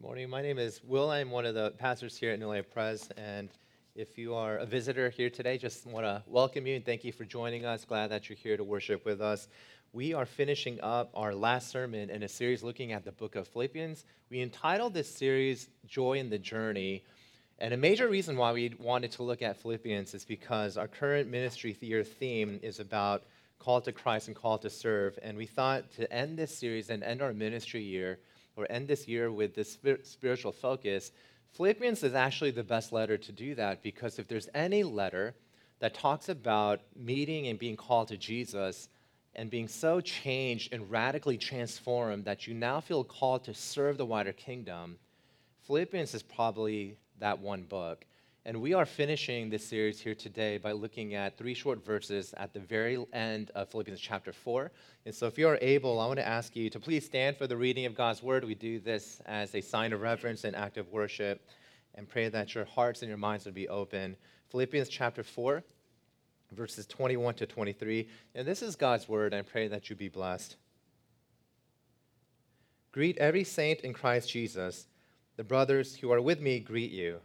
Good morning. My name is Will. I'm one of the pastors here at New Life Pres. And if you are a visitor here today, just want to welcome you and thank you for joining us. Glad that you're here to worship with us. We are finishing up our last sermon in a series looking at the book of Philippians. We entitled this series Joy in the Journey. And a major reason why we wanted to look at Philippians is because our current ministry year theme is about call to Christ and call to serve. And we thought to end this series and end our ministry year or end this year with this spiritual focus, Philippians is actually the best letter to do that because if there's any letter that talks about meeting and being called to Jesus and being so changed and radically transformed that you now feel called to serve the wider kingdom, Philippians is probably that one book. And we are finishing this series here today by looking at three short verses at the very end of Philippians chapter 4. And so, if you are able, I want to ask you to please stand for the reading of God's word. We do this as a sign of reverence and act of worship, and pray that your hearts and your minds would be open. Philippians chapter 4, verses 21 to 23. And this is God's word, I pray that you be blessed. Greet every saint in Christ Jesus. The brothers who are with me greet you.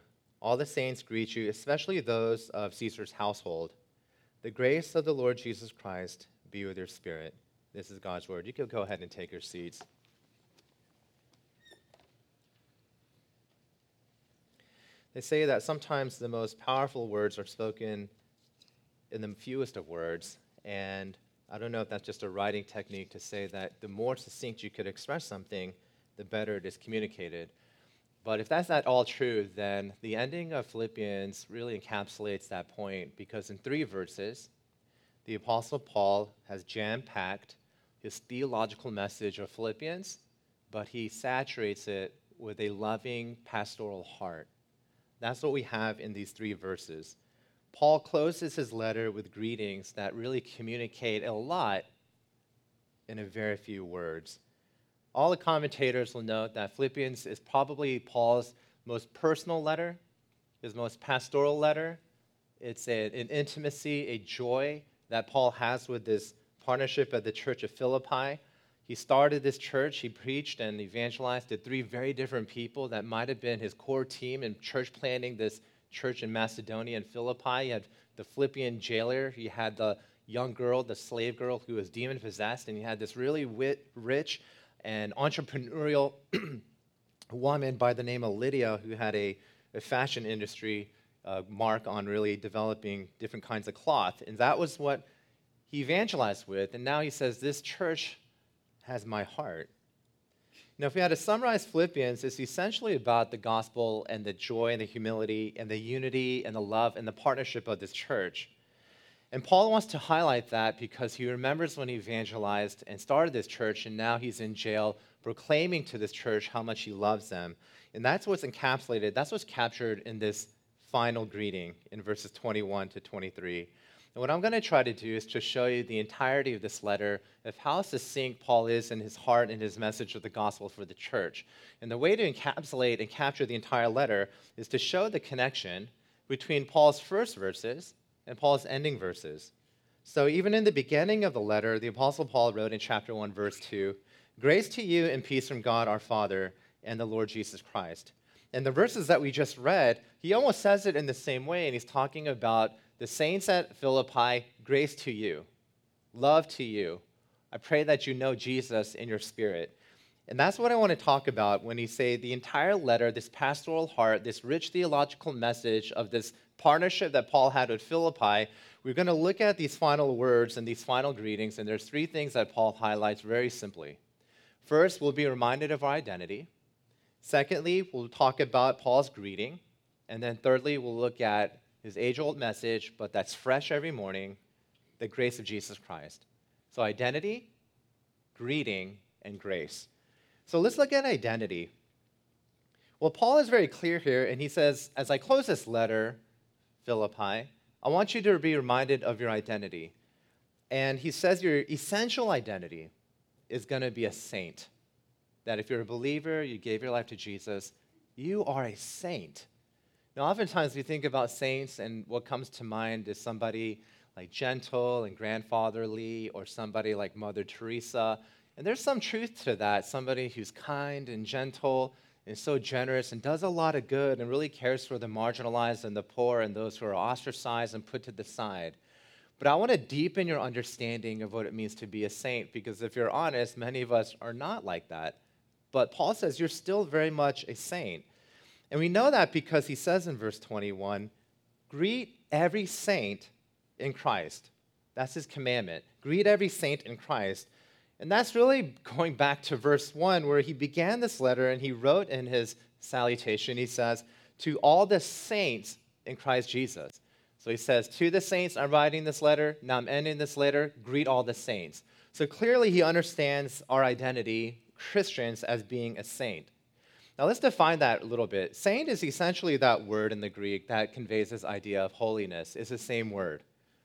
All the saints greet you, especially those of Caesar's household. The grace of the Lord Jesus Christ be with your spirit. This is God's word. You can go ahead and take your seats. They say that sometimes the most powerful words are spoken in the fewest of words. And I don't know if that's just a writing technique to say that the more succinct you could express something, the better it is communicated. But if that's not all true, then the ending of Philippians really encapsulates that point because in three verses, the Apostle Paul has jam packed his theological message of Philippians, but he saturates it with a loving pastoral heart. That's what we have in these three verses. Paul closes his letter with greetings that really communicate a lot in a very few words. All the commentators will note that Philippians is probably Paul's most personal letter, his most pastoral letter. It's a, an intimacy, a joy that Paul has with this partnership at the church of Philippi. He started this church, he preached and evangelized to three very different people that might have been his core team in church planting this church in Macedonia and Philippi. He had the Philippian jailer, he had the young girl, the slave girl who was demon possessed, and he had this really wit, rich an entrepreneurial woman by the name of Lydia who had a, a fashion industry uh, mark on really developing different kinds of cloth. And that was what he evangelized with. And now he says, This church has my heart. Now, if we had to summarize Philippians, it's essentially about the gospel and the joy and the humility and the unity and the love and the partnership of this church. And Paul wants to highlight that because he remembers when he evangelized and started this church, and now he's in jail proclaiming to this church how much he loves them. And that's what's encapsulated, that's what's captured in this final greeting in verses 21 to 23. And what I'm going to try to do is to show you the entirety of this letter of how succinct Paul is in his heart and his message of the gospel for the church. And the way to encapsulate and capture the entire letter is to show the connection between Paul's first verses and Paul's ending verses. So, even in the beginning of the letter, the Apostle Paul wrote in chapter 1, verse 2 Grace to you and peace from God our Father and the Lord Jesus Christ. And the verses that we just read, he almost says it in the same way, and he's talking about the saints at Philippi, grace to you, love to you. I pray that you know Jesus in your spirit. And that's what I want to talk about when he say the entire letter, this pastoral heart, this rich theological message of this partnership that Paul had with Philippi, we're going to look at these final words and these final greetings, and there's three things that Paul highlights very simply. First, we'll be reminded of our identity. Secondly, we'll talk about Paul's greeting. And then thirdly, we'll look at his age old message, but that's fresh every morning the grace of Jesus Christ. So, identity, greeting, and grace. So, let's look at identity. Well, Paul is very clear here, and he says, As I close this letter, Philippi, I want you to be reminded of your identity. And he says your essential identity is going to be a saint. That if you're a believer, you gave your life to Jesus, you are a saint. Now, oftentimes we think about saints, and what comes to mind is somebody like gentle and grandfatherly, or somebody like Mother Teresa. And there's some truth to that somebody who's kind and gentle and so generous and does a lot of good and really cares for the marginalized and the poor and those who are ostracized and put to the side. But I want to deepen your understanding of what it means to be a saint because if you're honest, many of us are not like that. But Paul says you're still very much a saint. And we know that because he says in verse 21 greet every saint in Christ. That's his commandment. Greet every saint in Christ. And that's really going back to verse 1, where he began this letter and he wrote in his salutation, he says, To all the saints in Christ Jesus. So he says, To the saints, I'm writing this letter. Now I'm ending this letter. Greet all the saints. So clearly he understands our identity, Christians, as being a saint. Now let's define that a little bit. Saint is essentially that word in the Greek that conveys this idea of holiness. It's the same word,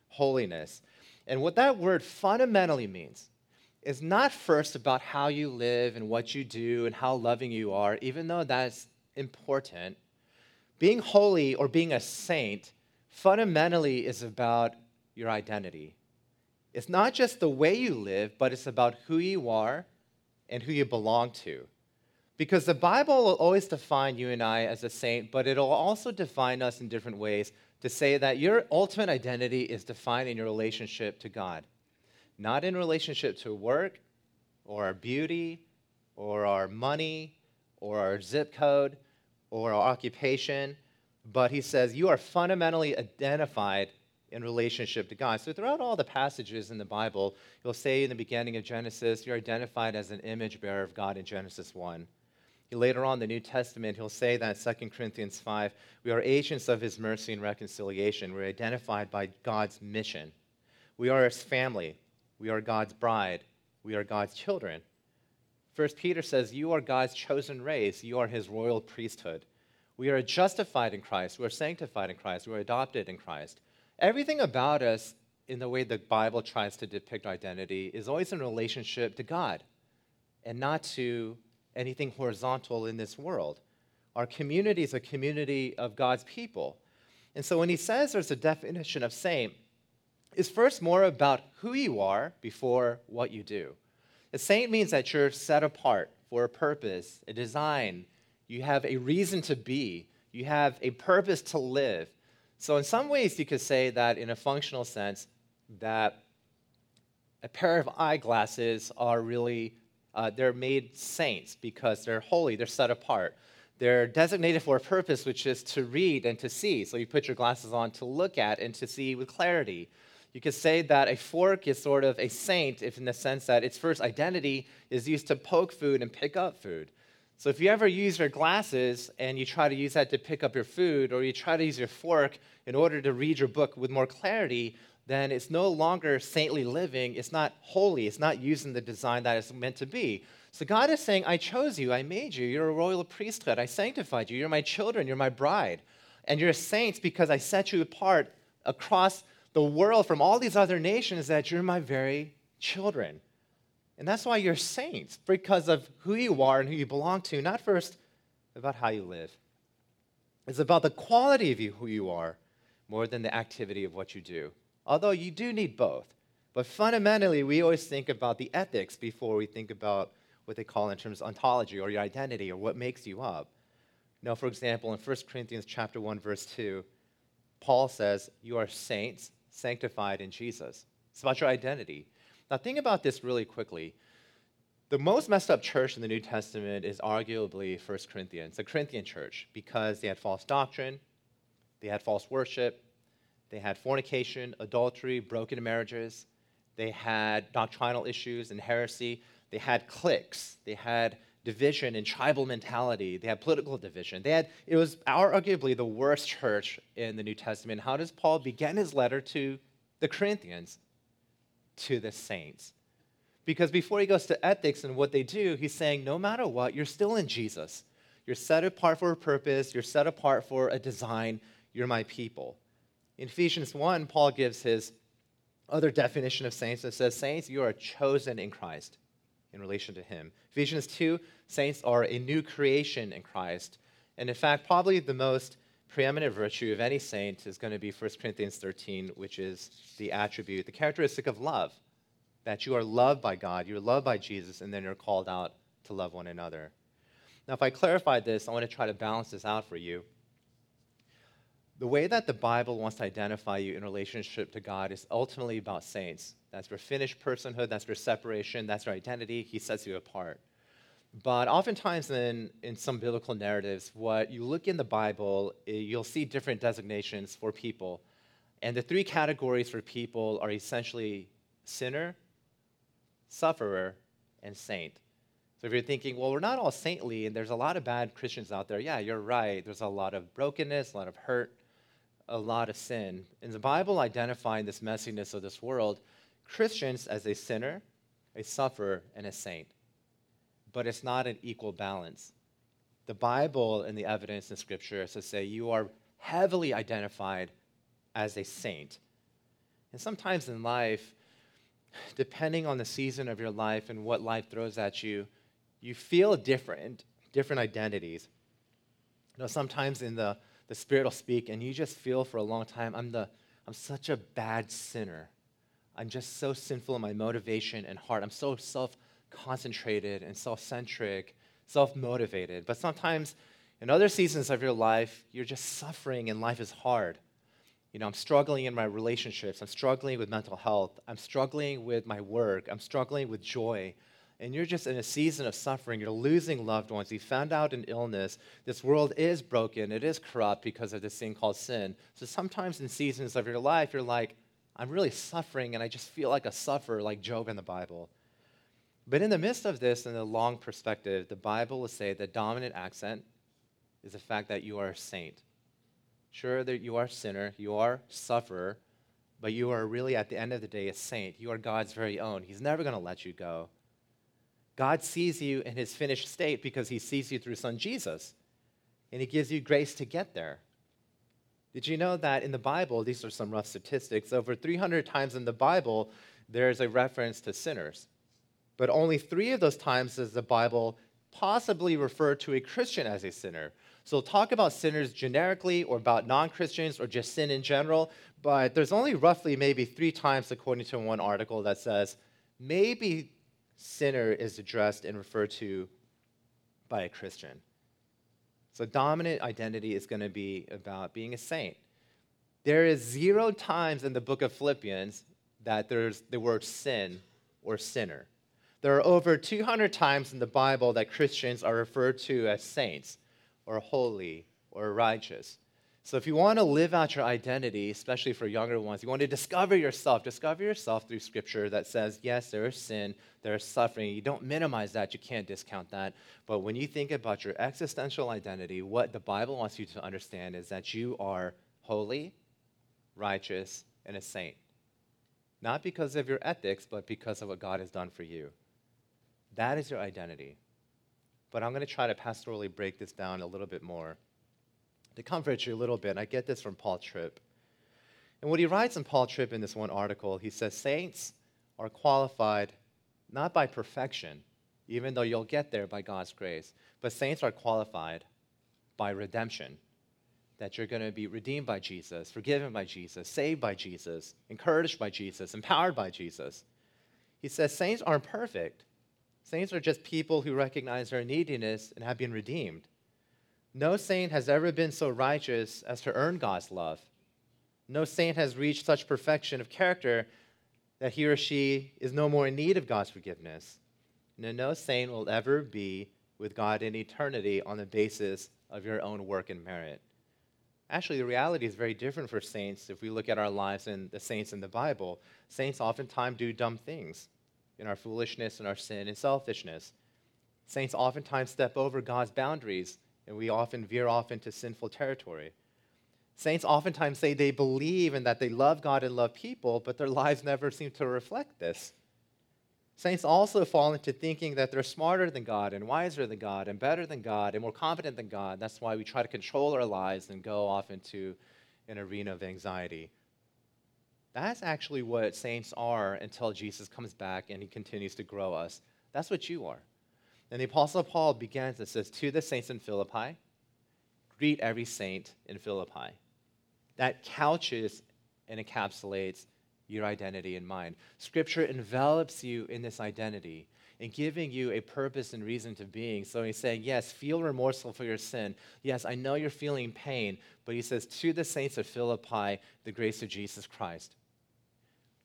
holiness. And what that word fundamentally means is not first about how you live and what you do and how loving you are, even though that's important. Being holy or being a saint fundamentally is about your identity. It's not just the way you live, but it's about who you are and who you belong to. Because the Bible will always define you and I as a saint, but it'll also define us in different ways to say that your ultimate identity is defined in your relationship to God not in relationship to work or our beauty or our money or our zip code or our occupation, but he says you are fundamentally identified in relationship to God. So throughout all the passages in the Bible, you'll say in the beginning of Genesis, you're identified as an image bearer of God in Genesis 1. Later on in the New Testament, he'll say that in 2 Corinthians 5, we are agents of his mercy and reconciliation. We're identified by God's mission. We are his family. We are God's bride. We are God's children. First Peter says, You are God's chosen race. You are his royal priesthood. We are justified in Christ. We are sanctified in Christ. We are adopted in Christ. Everything about us, in the way the Bible tries to depict identity, is always in relationship to God and not to anything horizontal in this world. Our community is a community of God's people. And so when he says there's a definition of saint, is first more about who you are before what you do. A saint means that you're set apart for a purpose, a design. You have a reason to be, you have a purpose to live. So, in some ways, you could say that in a functional sense, that a pair of eyeglasses are really uh, they're made saints because they're holy they're set apart they're designated for a purpose which is to read and to see so you put your glasses on to look at and to see with clarity you could say that a fork is sort of a saint, if in the sense that its first identity is used to poke food and pick up food. So if you ever use your glasses and you try to use that to pick up your food, or you try to use your fork in order to read your book with more clarity, then it's no longer saintly living. It's not holy. It's not using the design that it's meant to be. So God is saying, I chose you. I made you. You're a royal priesthood. I sanctified you. You're my children. You're my bride. And you're saints because I set you apart across the world from all these other nations that you're my very children. And that's why you're saints, because of who you are and who you belong to, not first about how you live. It's about the quality of you, who you are, more than the activity of what you do. Although you do need both. But fundamentally, we always think about the ethics before we think about what they call in terms of ontology or your identity or what makes you up. Now, for example, in 1 Corinthians chapter 1, verse 2, Paul says, You are saints sanctified in Jesus. It's about your identity. Now, think about this really quickly. The most messed up church in the New Testament is arguably 1 Corinthians, the Corinthian church, because they had false doctrine, they had false worship, they had fornication, adultery, broken marriages, they had doctrinal issues and heresy, they had cliques, they had division and tribal mentality. They had political division. They had, it was arguably the worst church in the New Testament. How does Paul begin his letter to the Corinthians? To the saints. Because before he goes to ethics and what they do, he's saying, no matter what, you're still in Jesus. You're set apart for a purpose, you're set apart for a design, you're my people. In Ephesians 1, Paul gives his other definition of saints that says, Saints, you are chosen in Christ in relation to him. Ephesians 2, saints are a new creation in Christ. And in fact, probably the most preeminent virtue of any saint is going to be 1 Corinthians 13, which is the attribute, the characteristic of love. That you are loved by God, you're loved by Jesus, and then you're called out to love one another. Now, if I clarify this, I want to try to balance this out for you. The way that the Bible wants to identify you in relationship to God is ultimately about saints. That's your finished personhood, that's your separation, that's your identity. He sets you apart. But oftentimes, in, in some biblical narratives, what you look in the Bible, eh, you'll see different designations for people. And the three categories for people are essentially sinner, sufferer, and saint. So if you're thinking, well, we're not all saintly, and there's a lot of bad Christians out there, yeah, you're right. There's a lot of brokenness, a lot of hurt, a lot of sin. In the Bible identifying this messiness of this world, Christians as a sinner, a sufferer, and a saint. But it's not an equal balance. The Bible and the evidence in Scripture is to say you are heavily identified as a saint. And sometimes in life, depending on the season of your life and what life throws at you, you feel different, different identities. You know, sometimes in the, the Spirit will speak, and you just feel for a long time, I'm, the, I'm such a bad sinner. I'm just so sinful in my motivation and heart. I'm so self concentrated and self centric, self motivated. But sometimes in other seasons of your life, you're just suffering and life is hard. You know, I'm struggling in my relationships. I'm struggling with mental health. I'm struggling with my work. I'm struggling with joy. And you're just in a season of suffering. You're losing loved ones. You found out an illness. This world is broken. It is corrupt because of this thing called sin. So sometimes in seasons of your life, you're like, I'm really suffering and I just feel like a sufferer, like Job in the Bible. But in the midst of this, in the long perspective, the Bible will say the dominant accent is the fact that you are a saint. Sure, that you are a sinner, you are sufferer, but you are really, at the end of the day, a saint. You are God's very own. He's never going to let you go. God sees you in his finished state because he sees you through son Jesus, and he gives you grace to get there. Did you know that in the Bible, these are some rough statistics, over 300 times in the Bible, there's a reference to sinners. But only three of those times does the Bible possibly refer to a Christian as a sinner. So talk about sinners generically or about non-Christians or just sin in general, but there's only roughly maybe three times, according to one article, that says maybe sinner is addressed and referred to by a Christian. So dominant identity is going to be about being a saint. There is zero times in the book of Philippians that there's the word sin or sinner. There are over 200 times in the Bible that Christians are referred to as saints or holy or righteous. So if you want to live out your identity, especially for younger ones, you want to discover yourself, discover yourself through scripture that says, yes, there is sin, there is suffering. You don't minimize that, you can't discount that. But when you think about your existential identity, what the Bible wants you to understand is that you are holy, righteous, and a saint. Not because of your ethics, but because of what God has done for you. That is your identity. But I'm going to try to pastorally break this down a little bit more to comfort you a little bit. I get this from Paul Tripp. And what he writes in Paul Tripp in this one article, he says, Saints are qualified not by perfection, even though you'll get there by God's grace, but saints are qualified by redemption. That you're going to be redeemed by Jesus, forgiven by Jesus, saved by Jesus, encouraged by Jesus, empowered by Jesus. He says, Saints aren't perfect. Saints are just people who recognize their neediness and have been redeemed. No saint has ever been so righteous as to earn God's love. No saint has reached such perfection of character that he or she is no more in need of God's forgiveness. No, no saint will ever be with God in eternity on the basis of your own work and merit. Actually, the reality is very different for saints if we look at our lives and the saints in the Bible. Saints oftentimes do dumb things in our foolishness and our sin and selfishness. Saints oftentimes step over God's boundaries and we often veer off into sinful territory. Saints oftentimes say they believe and that they love God and love people, but their lives never seem to reflect this. Saints also fall into thinking that they're smarter than God and wiser than God and better than God and more competent than God. That's why we try to control our lives and go off into an arena of anxiety. That's actually what saints are until Jesus comes back and he continues to grow us. That's what you are. And the Apostle Paul begins and says, To the saints in Philippi, greet every saint in Philippi. That couches and encapsulates your identity in mind. Scripture envelops you in this identity. and giving you a purpose and reason to being. So he's saying, Yes, feel remorseful for your sin. Yes, I know you're feeling pain, but he says, To the saints of Philippi, the grace of Jesus Christ.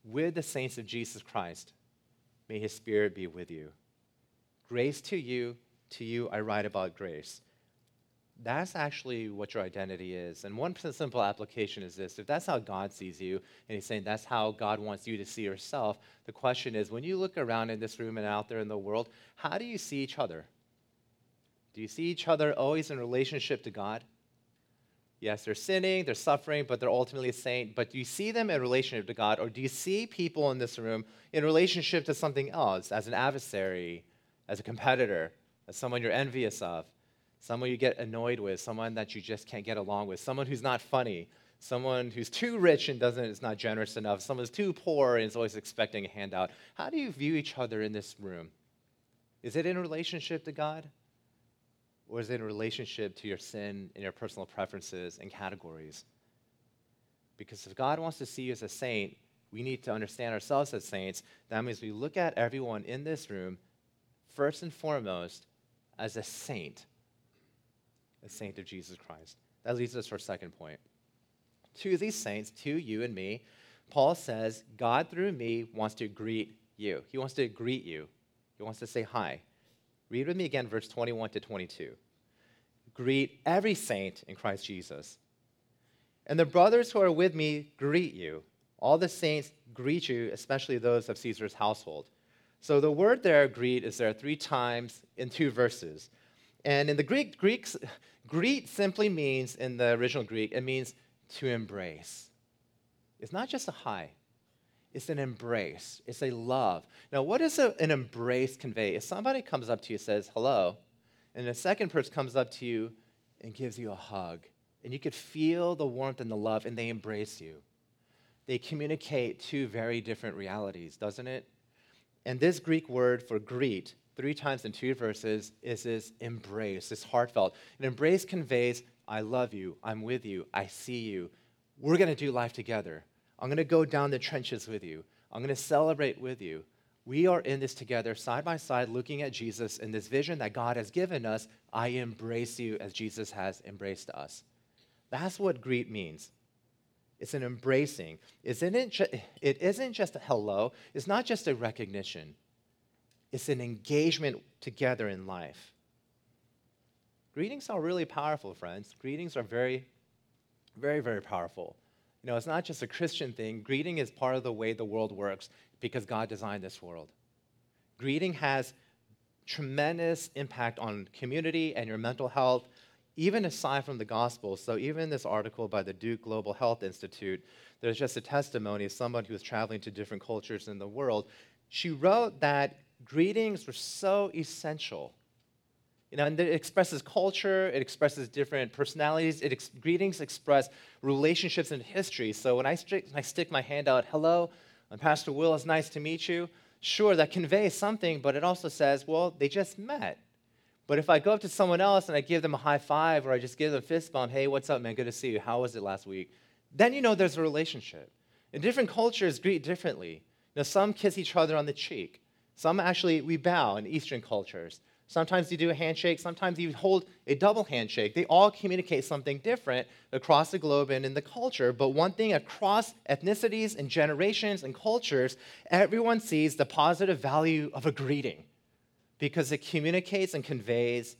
With the saints of Jesus Christ, may his spirit be with you. Grace to you, to you I write about grace that's actually what your identity is. And one simple application is this if that's how God sees you, and He's saying that's how God wants you to see yourself, the question is when you look around in this room and out there in the world, how do you see each other? Do you see each other always in relationship to God? Yes, they're sinning, they're suffering, but they're ultimately a saint. But do you see them in relationship to God, or do you see people in this room in relationship to something else, as an adversary, as a competitor, as someone you're envious of? someone you get annoyed with, someone that you just can't get along with, someone who's not funny, someone who's too rich and doesn't is not generous enough, someone who's too poor and is always expecting a handout. How do you view each other in this room? Is it in relationship to God? Or is it in relationship to your sin and your personal preferences and categories? Because if God wants to see you as a saint, we need to understand ourselves as saints. That means we look at everyone in this room, first and foremost, as a saint a saint of Jesus Christ. That leads us to our second point. To these saints, to you and me, Paul says, God through me wants to greet you. He wants to greet you. He wants to say hi. Read with me again, verse 21 to 22. Greet every saint in Christ Jesus. And the brothers who are with me greet you. All the saints greet you, especially those of Caesar's household. So the word there, greet, is there three times in two verses. And in the Greek, Greeks, greet simply means, in the original Greek, it means to embrace. It's not just a hi, it's an embrace, it's a love. Now, what does an embrace convey? If somebody comes up to you and says hello, and a second person comes up to you and gives you a hug, and you could feel the warmth and the love, and they embrace you. They communicate two very different realities, doesn't it? And this Greek word for greet three times in two verses is this embrace, this heartfelt. An embrace conveys, I love you, I'm with you, I see you. We're going to do life together. I'm going to go down the trenches with you. I'm going to celebrate with you. We are in this together, side by side, looking at Jesus in this vision that God has given us. I embrace you as Jesus has embraced us. That's what greet means. It's an embracing. Isn't it, ju- it isn't just a hello, it's not just a recognition. It's an engagement together in life. Greetings are really powerful, friends. Greetings are very, very, very powerful. You know, it's not just a Christian thing. Greeting is part of the way the world works because God designed this world. Greeting has tremendous impact on community and your mental health, even aside from the gospel. So, even in this article by the Duke Global Health Institute, there's just a testimony of someone who was traveling to different cultures in the world. She wrote that greetings were so essential. You know, and it expresses culture, it expresses different personalities, it ex- greetings express relationships and history. So when I, st- I stick my hand out, hello, I'm Pastor Will, it's nice to meet you. Sure, that conveys something, but it also says, well, they just met. But if I go up to someone else and I give them a high five or I just give them a fist bump, hey, what's up, man? Good to see you. How was it last week? Then you know there's a relationship. And different cultures greet differently. Now, some kiss each other on the cheek. Some actually, we bow in Eastern cultures. Sometimes you do a handshake, sometimes you hold a double handshake. They all communicate something different across the globe and in the culture. But one thing across ethnicities and generations and cultures, everyone sees the positive value of a greeting because it communicates and conveys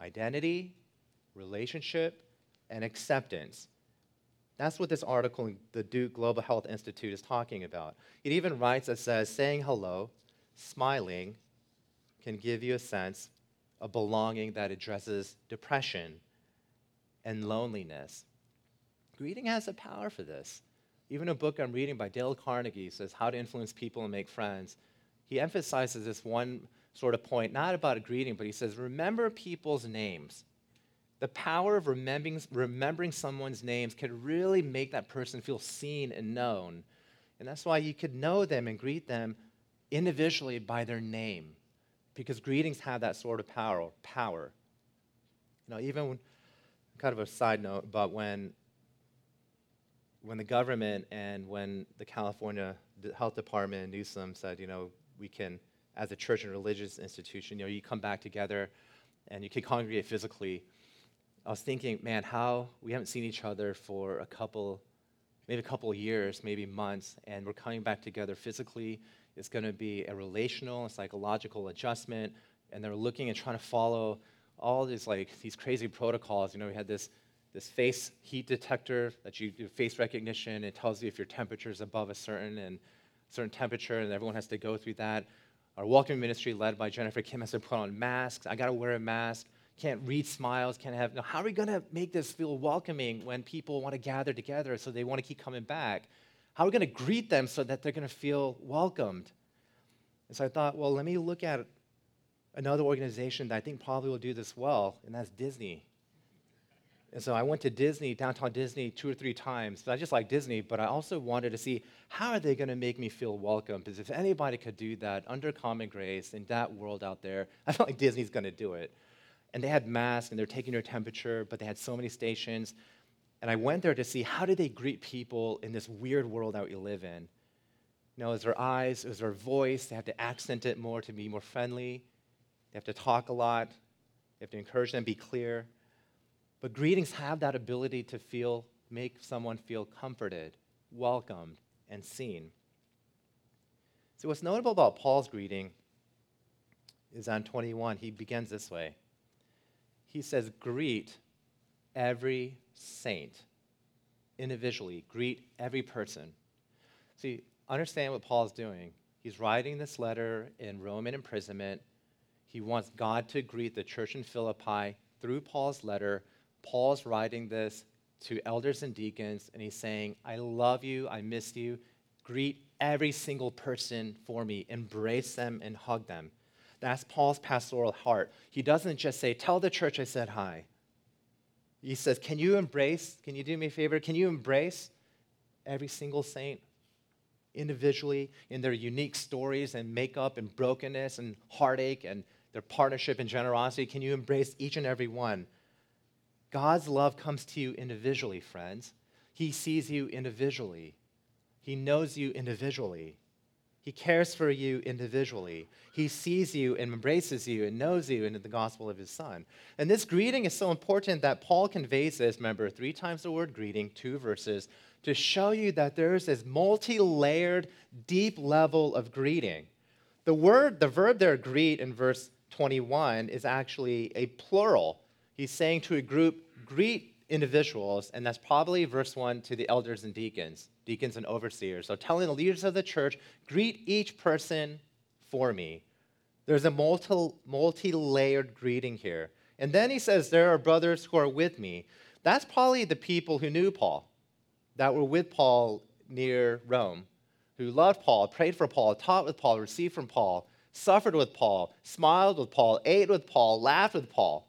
identity, relationship, and acceptance. That's what this article in the Duke Global Health Institute is talking about. It even writes that says saying hello smiling can give you a sense of belonging that addresses depression and loneliness. Greeting has a power for this. Even a book I'm reading by Dale Carnegie says How to Influence People and Make Friends. He emphasizes this one sort of point, not about a greeting, but he says, Remember people's names. The power of remembering, remembering someone's names can really make that person feel seen and known. And that's why you could know them and greet them individually by their name, because greetings have that sort of power. Power. You know, even when, kind of a side note, but when when the government and when the California Health Department in Newsom said, you know, we can as a church and religious institution. You know, you come back together and you can congregate physically. I was thinking, man, how we haven't seen each other for a couple, maybe a couple years, maybe months, and we're coming back together physically. It's going to be a relational and psychological adjustment, and they're looking and trying to follow all these like these crazy protocols. You know, we had this this face heat detector that you do face recognition. It tells you if your temperature is above a certain and certain temperature, and everyone has to go through that. Our welcoming ministry, led by Jennifer Kim, has to put on masks. I got to wear a mask. Can't read smiles. Can't have. Now, how are we going to make this feel welcoming when people want to gather together so they want to keep coming back? How are we going to greet them so that they're going to feel welcomed? And so I thought, well, let me look at another organization that I think probably will do this well, and that's Disney. And so I went to Disney, downtown Disney, two or three times. I just like Disney, but I also wanted to see how are they going to make me feel welcome? Because if anybody could do that under common grace in that world out there, I felt like Disney's going to do it. And they had masks and they're taking their temperature, but they had so many stations. And I went there to see how do they greet people in this weird world that we live in. You know, is their eyes, is their voice? They have to accent it more to be more friendly. They have to talk a lot. They have to encourage them, be clear. But greetings have that ability to feel, make someone feel comforted, welcomed, and seen. So, what's notable about Paul's greeting is on 21, he begins this way. He says, Greet every saint individually, greet every person. See, understand what Paul's doing. He's writing this letter in Roman imprisonment. He wants God to greet the church in Philippi through Paul's letter Paul's writing this to elders and deacons, and he's saying, I love you, I miss you. Greet every single person for me, embrace them and hug them. That's Paul's pastoral heart. He doesn't just say, Tell the church I said hi. He says, Can you embrace, can you do me a favor? Can you embrace every single saint individually in their unique stories and makeup and brokenness and heartache and their partnership and generosity? Can you embrace each and every one? God's love comes to you individually, friends. He sees you individually. He knows you individually. He cares for you individually. He sees you and embraces you and knows you in the gospel of his son. And this greeting is so important that Paul conveys this, remember, three times the word greeting, two verses, to show you that there's this multi layered, deep level of greeting. The word, the verb there, greet, in verse 21, is actually a plural. He's saying to a group, greet individuals, and that's probably verse 1 to the elders and deacons, deacons and overseers. So telling the leaders of the church, greet each person for me. There's a multi layered greeting here. And then he says, There are brothers who are with me. That's probably the people who knew Paul, that were with Paul near Rome, who loved Paul, prayed for Paul, taught with Paul, received from Paul, suffered with Paul, smiled with Paul, ate with Paul, laughed with Paul.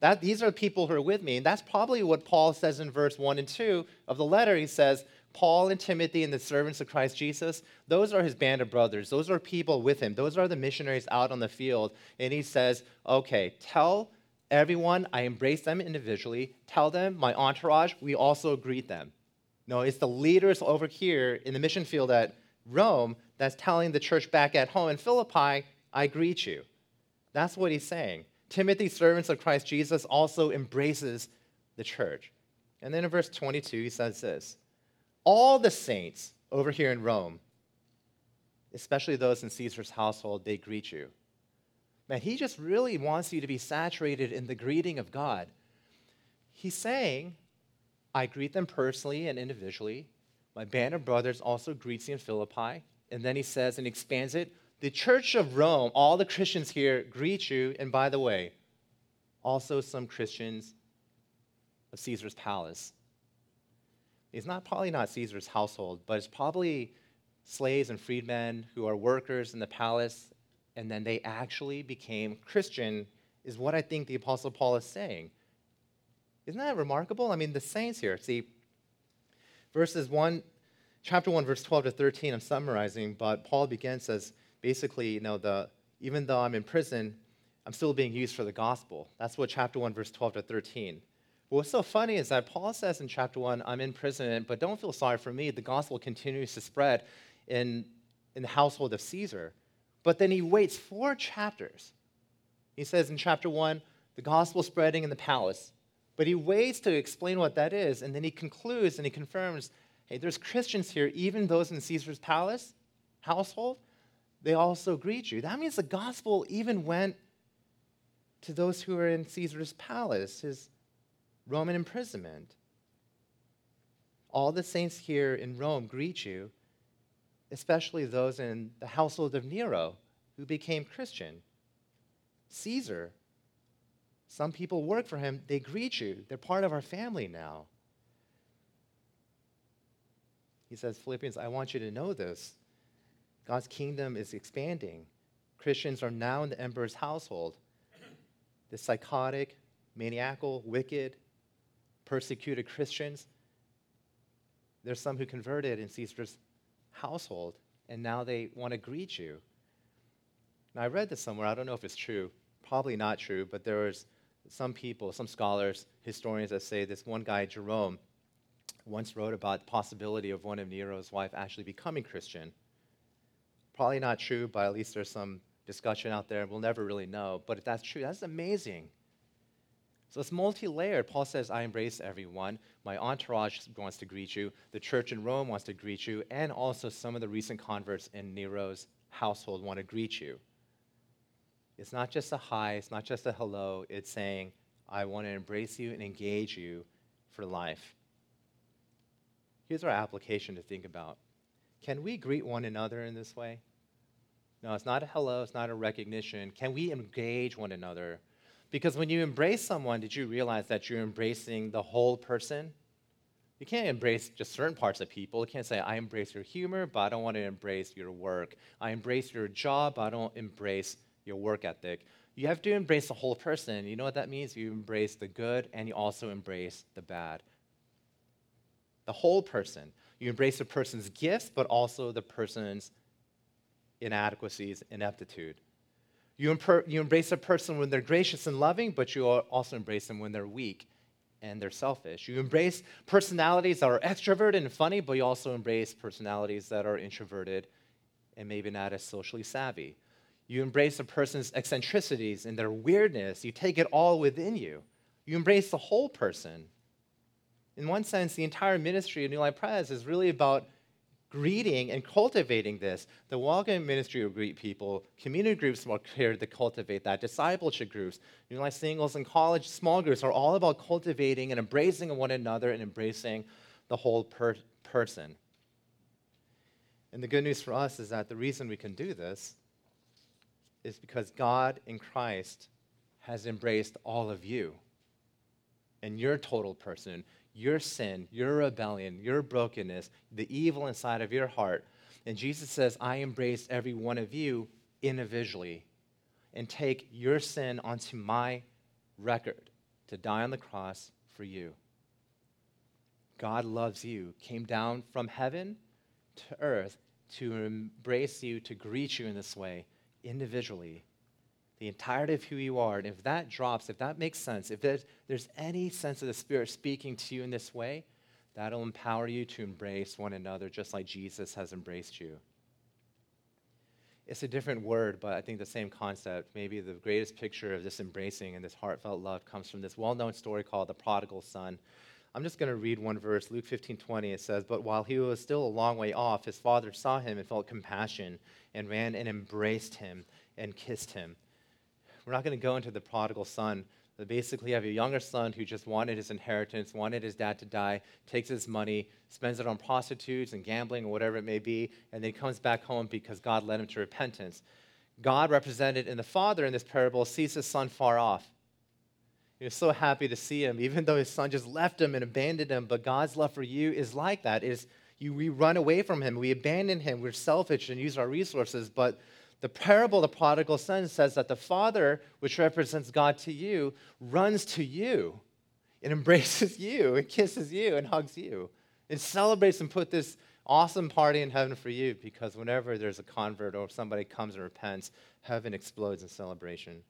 That, these are the people who are with me. And that's probably what Paul says in verse 1 and 2 of the letter. He says, Paul and Timothy and the servants of Christ Jesus, those are his band of brothers. Those are people with him. Those are the missionaries out on the field. And he says, okay, tell everyone I embrace them individually. Tell them, my entourage, we also greet them. No, it's the leaders over here in the mission field at Rome that's telling the church back at home in Philippi, I greet you. That's what he's saying. Timothy, servants of Christ Jesus, also embraces the church. And then in verse 22, he says this All the saints over here in Rome, especially those in Caesar's household, they greet you. Man, he just really wants you to be saturated in the greeting of God. He's saying, I greet them personally and individually. My band of brothers also greets you in Philippi. And then he says and expands it the church of Rome, all the Christians here greet you. And by the way, also some Christians of Caesar's palace. It's not probably not Caesar's household, but it's probably slaves and freedmen who are workers in the palace, and then they actually became Christian, is what I think the Apostle Paul is saying. Isn't that remarkable? I mean, the saints here, see, verses 1, chapter 1, verse 12 to 13, I'm summarizing, but Paul begins as basically, you know, the, even though I'm in prison, I'm still being used for the gospel. That's what chapter 1, verse 12 to 13. But what's so funny is that Paul says in chapter 1, I'm in prison, but don't feel sorry for me. The gospel continues to spread in, in the household of Caesar. But then he waits four chapters. He says in chapter one, the gospel spreading in the palace. But he waits to explain what that is, and then he concludes and he confirms hey, there's Christians here, even those in Caesar's palace, household, they also greet you. That means the gospel even went to those who are in Caesar's palace, his Roman imprisonment. All the saints here in Rome greet you, especially those in the household of Nero who became Christian. Caesar, some people work for him, they greet you. They're part of our family now. He says, Philippians, I want you to know this. God's kingdom is expanding. Christians are now in the emperor's household. The psychotic, maniacal, wicked, persecuted Christians, there's some who converted in Caesar's household, and now they want to greet you. Now, I read this somewhere. I don't know if it's true. Probably not true, but there was some people, some scholars, historians that say this one guy, Jerome, once wrote about the possibility of one of Nero's wife actually becoming Christian. Probably not true, but at least there's some discussion out there. We'll never really know. But if that's true, that's amazing. So it's multi layered. Paul says, I embrace everyone. My entourage wants to greet you. The church in Rome wants to greet you. And also, some of the recent converts in Nero's household want to greet you. It's not just a hi, it's not just a hello. It's saying, I want to embrace you and engage you for life. Here's our application to think about Can we greet one another in this way? No, it's not a hello, it's not a recognition. Can we engage one another? Because when you embrace someone, did you realize that you're embracing the whole person? You can't embrace just certain parts of people. You can't say, I embrace your humor, but I don't want to embrace your work. I embrace your job, but I don't embrace your work ethic. You have to embrace the whole person. You know what that means? You embrace the good and you also embrace the bad. The whole person. You embrace a person's gifts, but also the person's inadequacies, ineptitude. You, imper- you embrace a person when they're gracious and loving, but you also embrace them when they're weak and they're selfish. You embrace personalities that are extroverted and funny, but you also embrace personalities that are introverted and maybe not as socially savvy. You embrace a person's eccentricities and their weirdness. You take it all within you. You embrace the whole person. In one sense, the entire ministry of New Life Pres is really about greeting and cultivating this. The welcome ministry will greet people. Community groups are here to cultivate that. Discipleship groups, New Life Singles and college small groups are all about cultivating and embracing one another and embracing the whole per- person. And the good news for us is that the reason we can do this is because God in Christ has embraced all of you and your total person your sin, your rebellion, your brokenness, the evil inside of your heart. And Jesus says, I embrace every one of you individually and take your sin onto my record to die on the cross for you. God loves you, came down from heaven to earth to embrace you, to greet you in this way individually the entirety of who you are. And if that drops, if that makes sense, if there's, there's any sense of the Spirit speaking to you in this way, that'll empower you to embrace one another just like Jesus has embraced you. It's a different word, but I think the same concept. Maybe the greatest picture of this embracing and this heartfelt love comes from this well known story called the prodigal son. I'm just going to read one verse, Luke 15 20. It says, But while he was still a long way off, his father saw him and felt compassion and ran and embraced him and kissed him. We're not going to go into the prodigal son. But basically, you have a younger son who just wanted his inheritance, wanted his dad to die, takes his money, spends it on prostitutes and gambling or whatever it may be, and then comes back home because God led him to repentance. God, represented in the father in this parable, sees his son far off. He was so happy to see him, even though his son just left him and abandoned him. But God's love for you is like that. Is you, we run away from him, we abandon him, we're selfish and use our resources. But the parable of the prodigal son says that the father, which represents God to you, runs to you and embraces you and kisses you and hugs you and celebrates and put this awesome party in heaven for you because whenever there's a convert or somebody comes and repents, heaven explodes in celebration.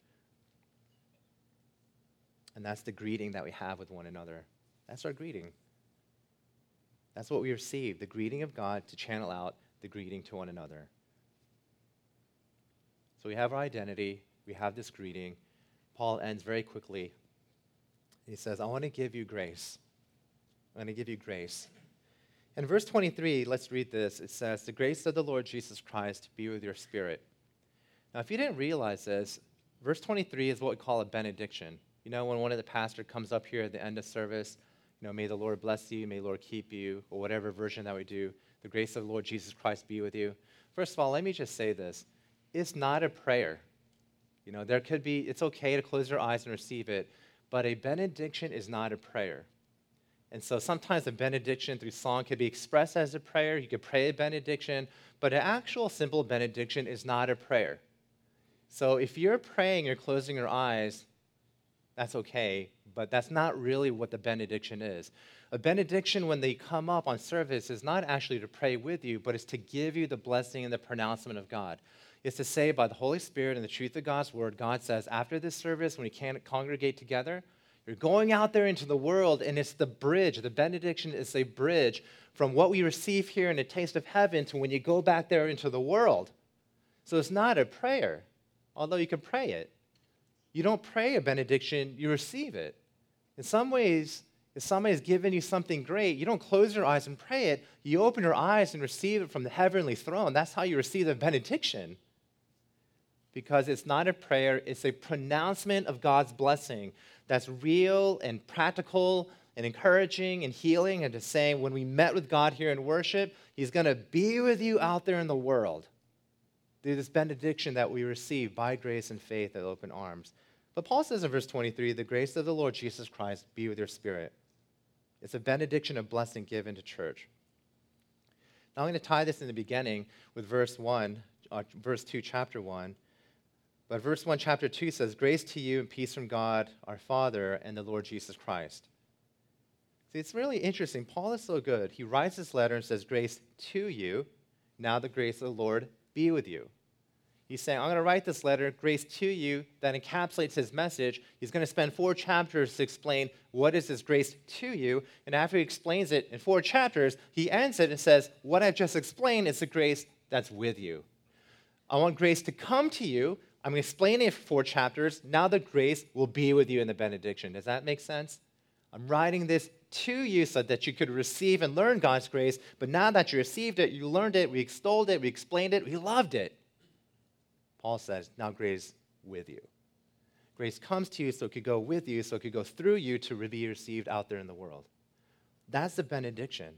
And that's the greeting that we have with one another. That's our greeting. That's what we receive the greeting of God to channel out the greeting to one another. So we have our identity, we have this greeting. Paul ends very quickly. He says, I want to give you grace. I'm going to give you grace. In verse 23, let's read this. It says, The grace of the Lord Jesus Christ be with your spirit. Now, if you didn't realize this, verse 23 is what we call a benediction. You know, when one of the pastor comes up here at the end of service, you know, may the Lord bless you, may the Lord keep you, or whatever version that we do, the grace of the Lord Jesus Christ be with you. First of all, let me just say this. It's not a prayer. You know, there could be, it's okay to close your eyes and receive it, but a benediction is not a prayer. And so sometimes a benediction through song could be expressed as a prayer. You could pray a benediction, but an actual simple benediction is not a prayer. So if you're praying, you're closing your eyes, that's okay, but that's not really what the benediction is. A benediction, when they come up on service, is not actually to pray with you, but it's to give you the blessing and the pronouncement of God. It's to say, by the Holy Spirit and the truth of God's word, God says, after this service, when we can't congregate together, you're going out there into the world, and it's the bridge. The benediction is a bridge from what we receive here in a taste of heaven to when you go back there into the world. So it's not a prayer, although you can pray it. You don't pray a benediction, you receive it. In some ways, if somebody's given you something great, you don't close your eyes and pray it. You open your eyes and receive it from the heavenly throne. That's how you receive the benediction. Because it's not a prayer, it's a pronouncement of God's blessing that's real and practical and encouraging and healing, and to saying when we met with God here in worship, He's going to be with you out there in the world through this benediction that we receive by grace and faith at open arms. But Paul says in verse 23 the grace of the Lord Jesus Christ be with your spirit. It's a benediction of blessing given to church. Now I'm going to tie this in the beginning with verse 1, uh, verse 2, chapter 1. But verse 1, chapter 2 says, Grace to you and peace from God our Father and the Lord Jesus Christ. See, it's really interesting. Paul is so good. He writes this letter and says, Grace to you. Now the grace of the Lord be with you. He's saying, I'm going to write this letter, grace to you, that encapsulates his message. He's going to spend four chapters to explain what is this grace to you. And after he explains it in four chapters, he ends it and says, What I've just explained is the grace that's with you. I want grace to come to you I'm explaining it for four chapters. Now the grace will be with you in the benediction. Does that make sense? I'm writing this to you so that you could receive and learn God's grace. But now that you received it, you learned it, we extolled it, we explained it, we loved it. Paul says, now grace with you. Grace comes to you so it could go with you, so it could go through you to be received out there in the world. That's the benediction.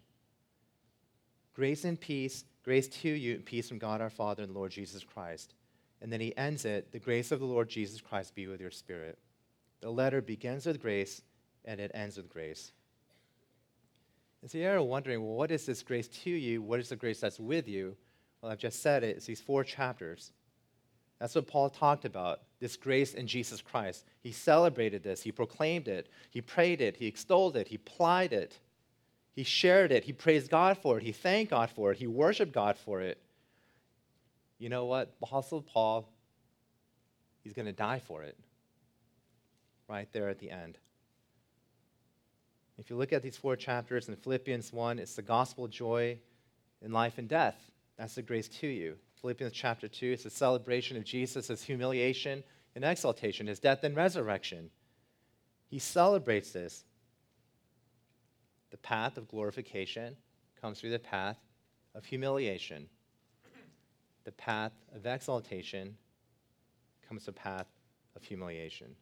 Grace and peace, grace to you, and peace from God our Father and Lord Jesus Christ. And then he ends it The grace of the Lord Jesus Christ be with your spirit. The letter begins with grace and it ends with grace. And so you're wondering, well, what is this grace to you? What is the grace that's with you? Well, I've just said it. It's these four chapters. That's what Paul talked about this grace in Jesus Christ. He celebrated this, he proclaimed it, he prayed it, he extolled it, he plied it, he shared it, he praised God for it, he thanked God for it, he worshiped God for it you know what? Apostle Paul, he's going to die for it. Right there at the end. If you look at these four chapters in Philippians 1, it's the gospel joy in life and death. That's the grace to you. Philippians chapter 2, it's the celebration of Jesus' humiliation and exaltation, his death and resurrection. He celebrates this. The path of glorification comes through the path of humiliation the path of exaltation comes the path of humiliation.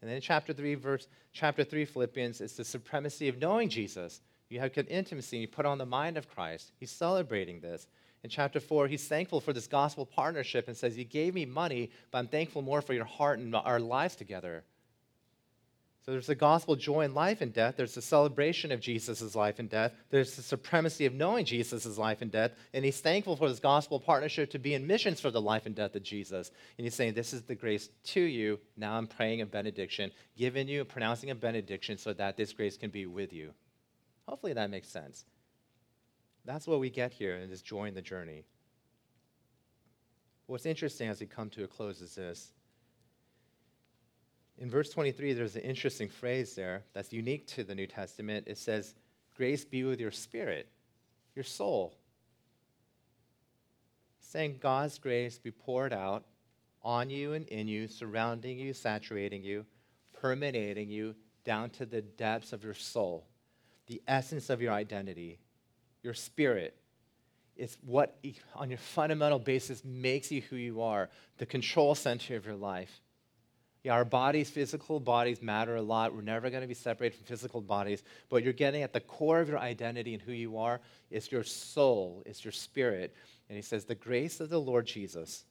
And then in chapter 3, verse chapter 3, Philippians, it's the supremacy of knowing Jesus. You have intimacy, you put on the mind of Christ. He's celebrating this. In chapter 4, he's thankful for this gospel partnership and says, You gave me money, but I'm thankful more for your heart and our lives together. So there's the gospel joy in life and death. There's the celebration of Jesus' life and death. There's the supremacy of knowing Jesus' life and death. And he's thankful for this gospel partnership to be in missions for the life and death of Jesus. And he's saying, This is the grace to you. Now I'm praying a benediction, giving you, pronouncing a benediction so that this grace can be with you. Hopefully that makes sense. That's what we get here in this joy in the journey. What's interesting as we come to a close is this in verse 23, there's an interesting phrase there that's unique to the New Testament. It says, Grace be with your spirit, your soul. saying God's grace be poured out on you and in you, surrounding you, saturating you, permeating you down to the depths of your soul, the essence of your identity, your spirit. It's what, on your fundamental basis, makes you who you are, the control center of your life. Yeah, our bodies, physical bodies matter a lot. We're never going to be separated from physical bodies. But you're getting at the core of your identity and who you are. is your soul, it's your spirit. And he says, The grace of the Lord Jesus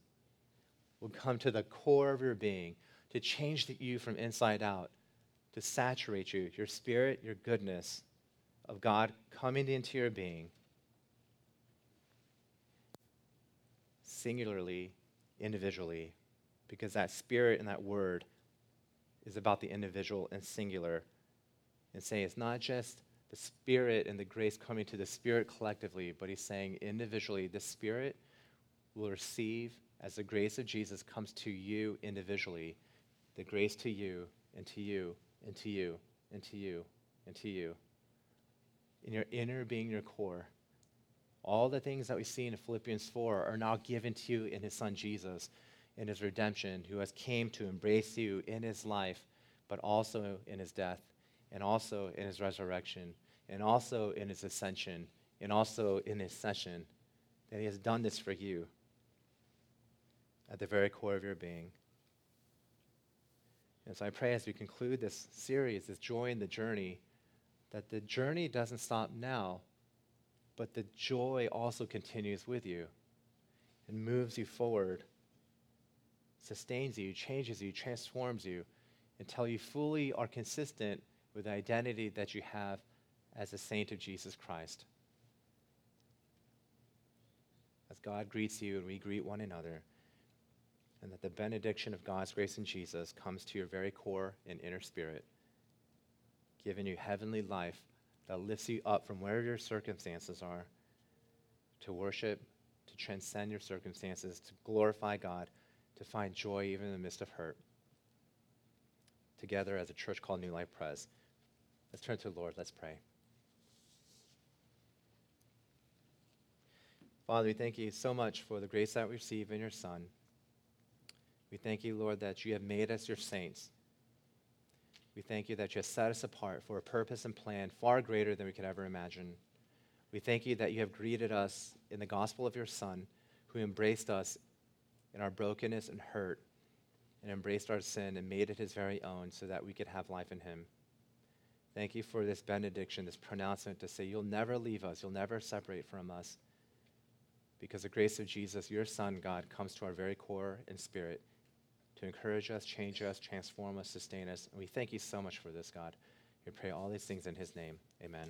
will come to the core of your being to change you from inside out, to saturate you, your spirit, your goodness of God coming into your being. Singularly, individually, because that spirit and that word is about the individual and singular. And saying it's not just the spirit and the grace coming to the spirit collectively, but he's saying individually, the spirit will receive as the grace of Jesus comes to you individually, the grace to you and to you and to you and to you and to you. In your inner being, your core. All the things that we see in Philippians 4 are now given to you in his son Jesus in his redemption, who has came to embrace you in his life, but also in his death, and also in his resurrection, and also in his ascension, and also in his session, that he has done this for you at the very core of your being. And so I pray as we conclude this series, this joy in the journey, that the journey doesn't stop now, but the joy also continues with you and moves you forward sustains you, changes you, transforms you until you fully are consistent with the identity that you have as a saint of Jesus Christ. As God greets you and we greet one another, and that the benediction of God's grace in Jesus comes to your very core and inner spirit, giving you heavenly life that lifts you up from wherever your circumstances are to worship, to transcend your circumstances, to glorify God to find joy even in the midst of hurt. Together as a church called New Life Pres. Let's turn to the Lord. Let's pray. Father, we thank you so much for the grace that we receive in your Son. We thank you, Lord, that you have made us your saints. We thank you that you have set us apart for a purpose and plan far greater than we could ever imagine. We thank you that you have greeted us in the gospel of your Son, who embraced us in our brokenness and hurt and embraced our sin and made it his very own so that we could have life in him. Thank you for this benediction, this pronouncement to say, You'll never leave us, you'll never separate from us. Because the grace of Jesus, your Son, God, comes to our very core and spirit to encourage us, change us, transform us, sustain us. And we thank you so much for this, God. We pray all these things in his name. Amen.